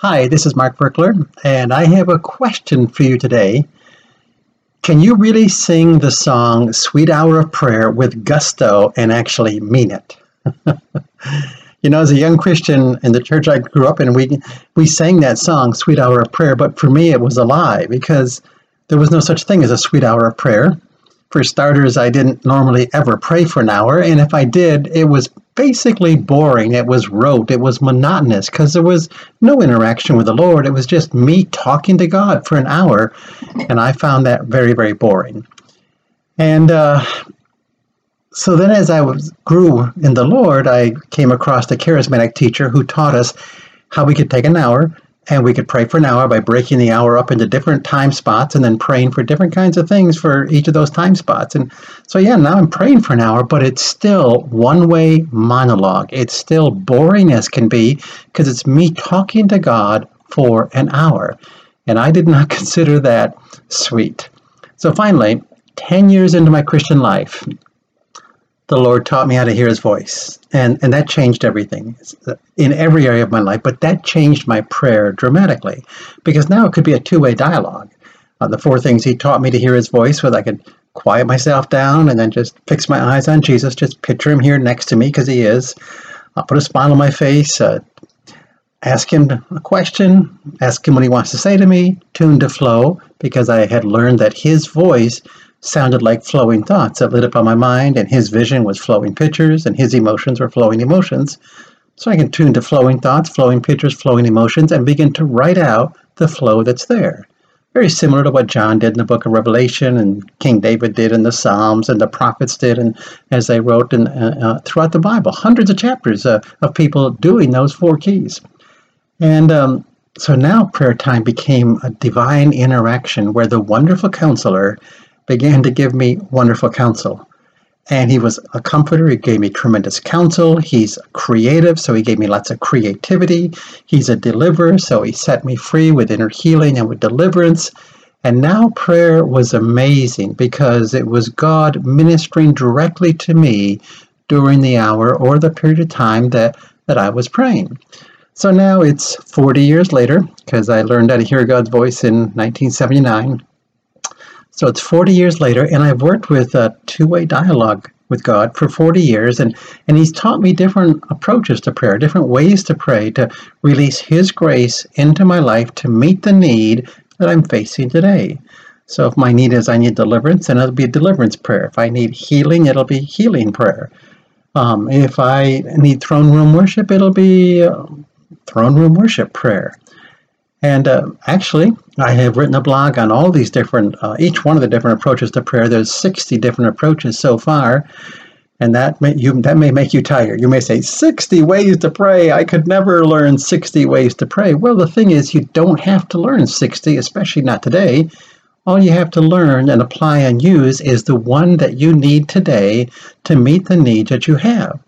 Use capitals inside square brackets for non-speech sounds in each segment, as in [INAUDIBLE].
Hi, this is Mark Virkler, and I have a question for you today. Can you really sing the song Sweet Hour of Prayer with gusto and actually mean it? [LAUGHS] you know, as a young Christian in the church I grew up in, we, we sang that song, Sweet Hour of Prayer, but for me it was a lie because there was no such thing as a sweet hour of prayer. For starters, I didn't normally ever pray for an hour, and if I did, it was basically boring. It was rote. It was monotonous because there was no interaction with the Lord. It was just me talking to God for an hour, and I found that very, very boring. And uh, so then, as I was, grew in the Lord, I came across a charismatic teacher who taught us how we could take an hour and we could pray for an hour by breaking the hour up into different time spots and then praying for different kinds of things for each of those time spots. And so, yeah, now I'm praying for an hour, but it's still one way monologue. It's still boring as can be because it's me talking to God for an hour. And I did not [LAUGHS] consider that sweet. So finally, 10 years into my Christian life, the Lord taught me how to hear his voice. And, and that changed everything in every area of my life. But that changed my prayer dramatically because now it could be a two way dialogue. Uh, the four things he taught me to hear his voice was I could quiet myself down and then just fix my eyes on Jesus, just picture him here next to me because he is. I'll put a smile on my face, uh, ask him a question, ask him what he wants to say to me, tune to flow because I had learned that his voice sounded like flowing thoughts that lit up on my mind, and his vision was flowing pictures, and his emotions were flowing emotions. So I can tune to flowing thoughts, flowing pictures, flowing emotions, and begin to write out the flow that's there. Very similar to what John did in the book of Revelation, and King David did in the Psalms, and the prophets did, and as they wrote in, uh, uh, throughout the Bible, hundreds of chapters uh, of people doing those four keys. And um, so now prayer time became a divine interaction where the wonderful counselor began to give me wonderful counsel. And he was a comforter. He gave me tremendous counsel. He's creative, so he gave me lots of creativity. He's a deliverer, so he set me free with inner healing and with deliverance. And now prayer was amazing because it was God ministering directly to me during the hour or the period of time that, that I was praying. So now it's 40 years later because I learned how to hear God's voice in 1979. So it's 40 years later, and I've worked with a two way dialogue with God for 40 years, and, and He's taught me different approaches to prayer, different ways to pray, to release His grace into my life to meet the need that I'm facing today. So if my need is I need deliverance, then it'll be a deliverance prayer. If I need healing, it'll be healing prayer. Um, if I need throne room worship, it'll be uh, throne room worship prayer. And uh, actually, I have written a blog on all these different, uh, each one of the different approaches to prayer. There's 60 different approaches so far, and that may, you, that may make you tired. You may say, 60 ways to pray. I could never learn 60 ways to pray. Well, the thing is, you don't have to learn 60, especially not today. All you have to learn and apply and use is the one that you need today to meet the needs that you have.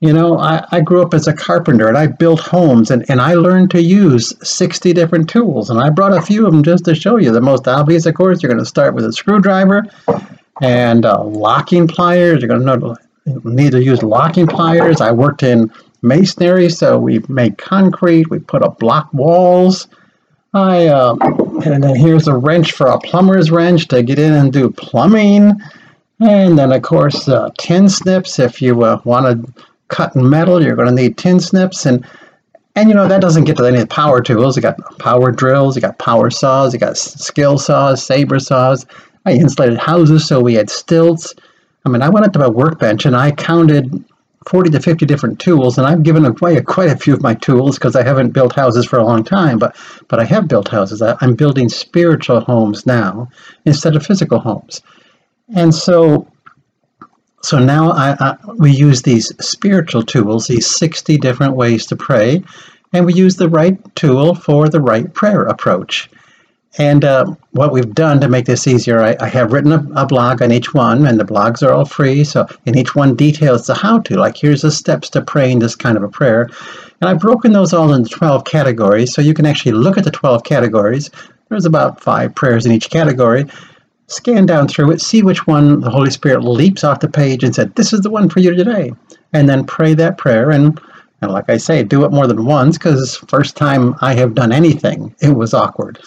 You know, I, I grew up as a carpenter and I built homes and, and I learned to use 60 different tools. And I brought a few of them just to show you. The most obvious, of course, you're going to start with a screwdriver and uh, locking pliers. You're going to need to use locking pliers. I worked in masonry, so we made concrete. We put up block walls. I uh, and then here's a wrench for a plumber's wrench to get in and do plumbing. And then, of course, uh, tin snips if you uh, want to cutting metal, you're going to need tin snips and and you know that doesn't get to any power tools. You got power drills, you got power saws, you got skill saws, saber saws. I insulated houses, so we had stilts. I mean, I went up to my workbench and I counted 40 to 50 different tools, and I've given away quite a few of my tools because I haven't built houses for a long time. But but I have built houses. I'm building spiritual homes now instead of physical homes, and so so now I, I, we use these spiritual tools, these 60 different ways to pray, and we use the right tool for the right prayer approach. And uh, what we've done to make this easier, I, I have written a, a, blog on each one, and the blogs are all free. So, and each one details the how to, like here's the steps to praying this kind of a prayer. And I've broken those all into 12 categories, so you can actually look at the 12 categories. There's about five prayers in each category, scan down through it, see which one the Holy Spirit leaps off the page and said, This is the one for you today. And then pray that prayer. And And like I say, do it more than once because first time I have done anything, it was awkward.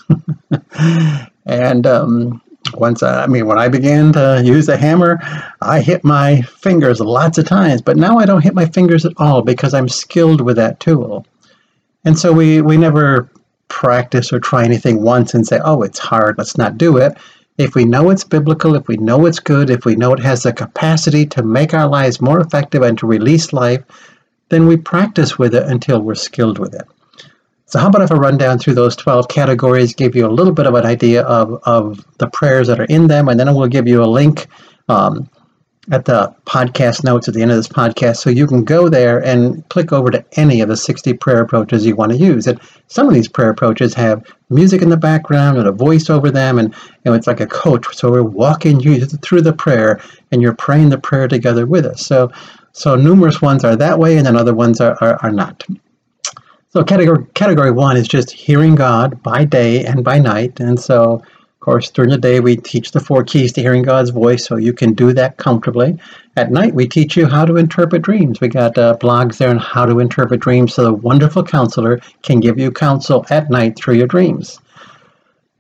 [LAUGHS] and um, once I, I mean, when I began to use a hammer, I hit my fingers lots of times, but now I don't hit my fingers at all because I'm skilled with that tool. And so we, we never practice or try anything once and say, oh, it's hard, let's not do it. If we know it's biblical, if we know it's good, if we know it has the capacity to make our lives more effective and to release life, then we practice with it until we're skilled with it. So, how about if I run down through those 12 categories, give you a little bit of an idea of, of the prayers that are in them, and then I will give you a link um, at the podcast notes at the end of this podcast so you can go there and click over to any of the 60 prayer approaches you want to use. And some of these prayer approaches have music in the background and a voice over them, and, and it's like a coach. So, we're walking you through the prayer, and you're praying the prayer together with us. So, so numerous ones are that way, and then other ones are, are, are not. So category category one is just hearing God by day and by night. And so, course, during the day we teach the four keys to hearing God's voice, so you can do that comfortably. At night we teach you how to interpret dreams. We got uh, blogs there on how to interpret dreams, so the wonderful counselor can give you counsel at night through your dreams.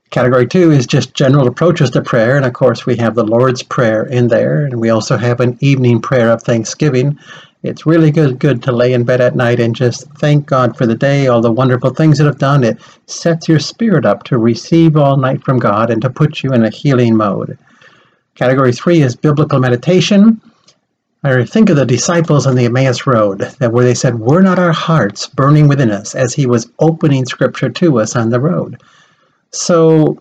Category two is just general approaches to prayer, and of course, we have the Lord's Prayer in there, and we also have an evening prayer of thanksgiving. It's really good, good to lay in bed at night and just thank God for the day, all the wonderful things that have done. It sets your spirit up to receive all night from God and to put you in a healing mode. Category three is biblical meditation. I think of the disciples on the Emmaus Road, that where they said, "Were not our hearts burning within us?" as He was opening Scripture to us on the road. So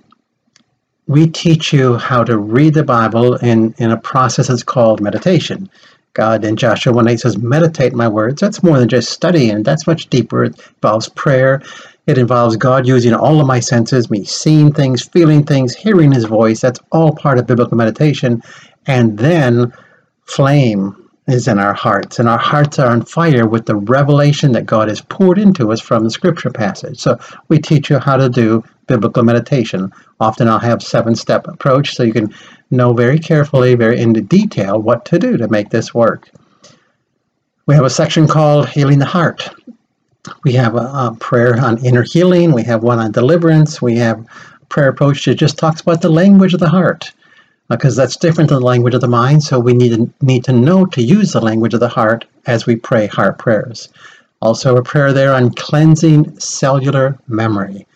we teach you how to read the Bible in, in a process that's called meditation. God in Joshua 1 8 says, Meditate my words. That's more than just studying, that's much deeper. It involves prayer. It involves God using all of my senses, me seeing things, feeling things, hearing his voice. That's all part of biblical meditation. And then flame is in our hearts, and our hearts are on fire with the revelation that God has poured into us from the scripture passage. So we teach you how to do biblical meditation. Often I'll have seven-step approach so you can know very carefully, very into detail what to do to make this work. We have a section called Healing the Heart. We have a, a prayer on inner healing. We have one on deliverance. We have prayer approach that just talks about the language of the heart because that's different than the language of the mind. So we need to, need to know to use the language of the heart as we pray heart prayers. Also, a prayer there on cleansing cellular memory,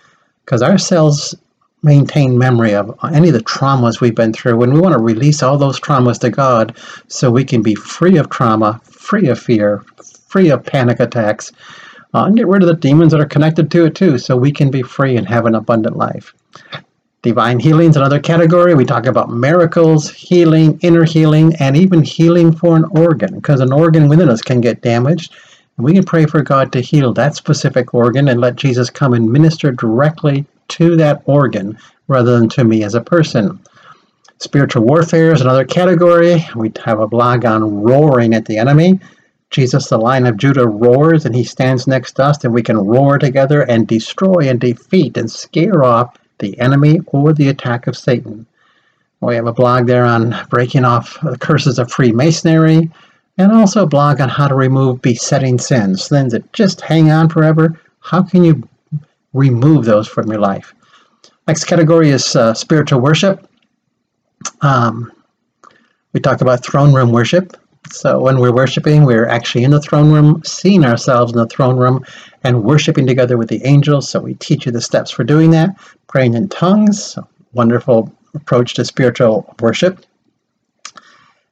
because our cells maintain memory of any of the traumas we've been through. And we want to release all those traumas to God so we can be free of trauma, free of fear, free of panic attacks, uh, and get rid of the demons that are connected to it too, so we can be free and have an abundant life. Divine healing is another category. We talk about miracles, healing, inner healing, and even healing for an organ, because an organ within us can get damaged. And we can pray for God to heal that specific organ and let Jesus come and minister directly to that organ rather than to me as a person. Spiritual warfare is another category. We have a blog on roaring at the enemy. Jesus, the Lion of Judah, roars and he stands next to us, and we can roar together and destroy and defeat and scare off the enemy or the attack of Satan. We have a blog there on breaking off the curses of Freemasonry, and also blog on how to remove besetting sins, sins that just hang on forever. How can you remove those from your life? Next category is uh, spiritual worship. Um, we talk about throne room worship. So when we're worshiping, we're actually in the throne room, seeing ourselves in the throne room, and worshiping together with the angels. So we teach you the steps for doing that. Praying in tongues, wonderful approach to spiritual worship.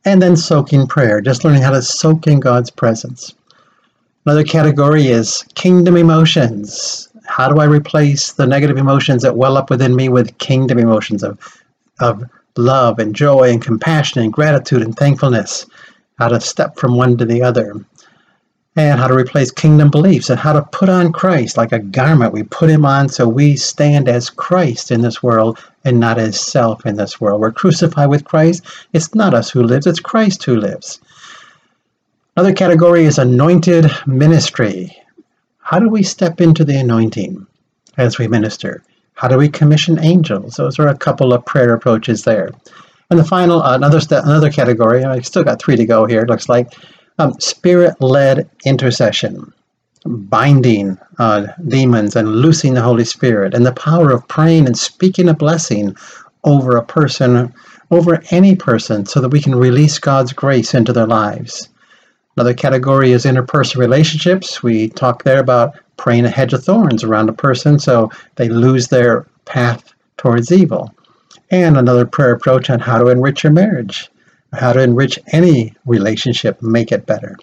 And then soaking prayer, just learning how to soak in God's presence. Another category is kingdom emotions. How do I replace the negative emotions that well up within me with kingdom emotions of, of love and joy and compassion and gratitude and thankfulness? How to step from one to the other and how to replace kingdom beliefs and how to put on Christ like a garment. We put him on so we stand as Christ in this world and not as self in this world. We're crucified with Christ. It's not us who lives, it's Christ who lives. Another category is anointed ministry. How do we step into the anointing as we minister? How do we commission angels? Those are a couple of prayer approaches there. And the final, uh, another another category. I still got three to go here. It looks like um, spirit led intercession. binding uh, demons and loosing the Holy Spirit, and the power of praying and speaking a blessing over a person, over any person, so that we can release God's grace into their lives. Another category is interpersonal relationships. We talk there about praying a hedge of thorns around a person so they lose their path towards evil. And another prayer approach on how to enrich your marriage, how to enrich any relationship, make it better.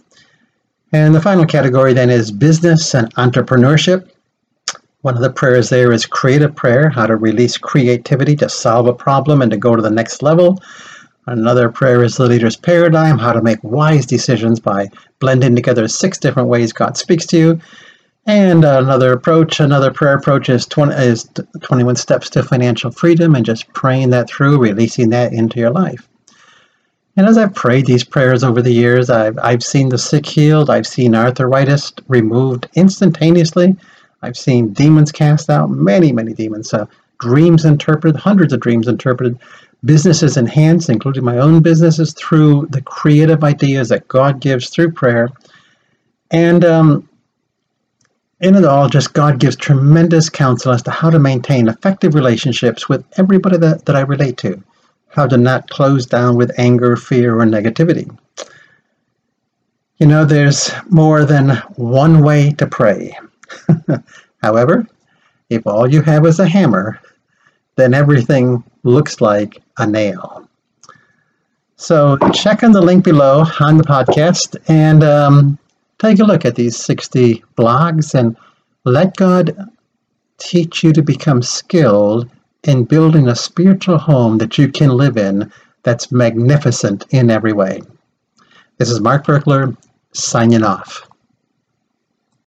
And the final category then is business and entrepreneurship. One of the prayers there is creative prayer, how to release creativity to solve a problem and to go to the next level. Another prayer is the leader's paradigm, how to make wise decisions by blending together six different ways God speaks to you. And another approach, another prayer approach is, 20, is 21 steps to financial freedom and just praying that through, releasing that into your life. And as I've prayed these prayers over the years, I've, I've seen the sick healed, I've seen arthritis removed instantaneously, I've seen demons cast out, many, many demons, uh, dreams interpreted, hundreds of dreams interpreted, businesses enhanced, including my own businesses, through the creative ideas that God gives through prayer. And um, in it all, just God gives tremendous counsel as to how to maintain effective relationships with everybody that, that I relate to how to not close down with anger, fear, or negativity. You know, there's more than one way to pray. [LAUGHS] However, if all you have is a hammer, then everything looks like a nail. So check on the link below on the podcast and um, take a look at these 60 blogs and let God teach you to become skilled in building a spiritual home that you can live in that's magnificent in every way. This is Mark Virkler signing off.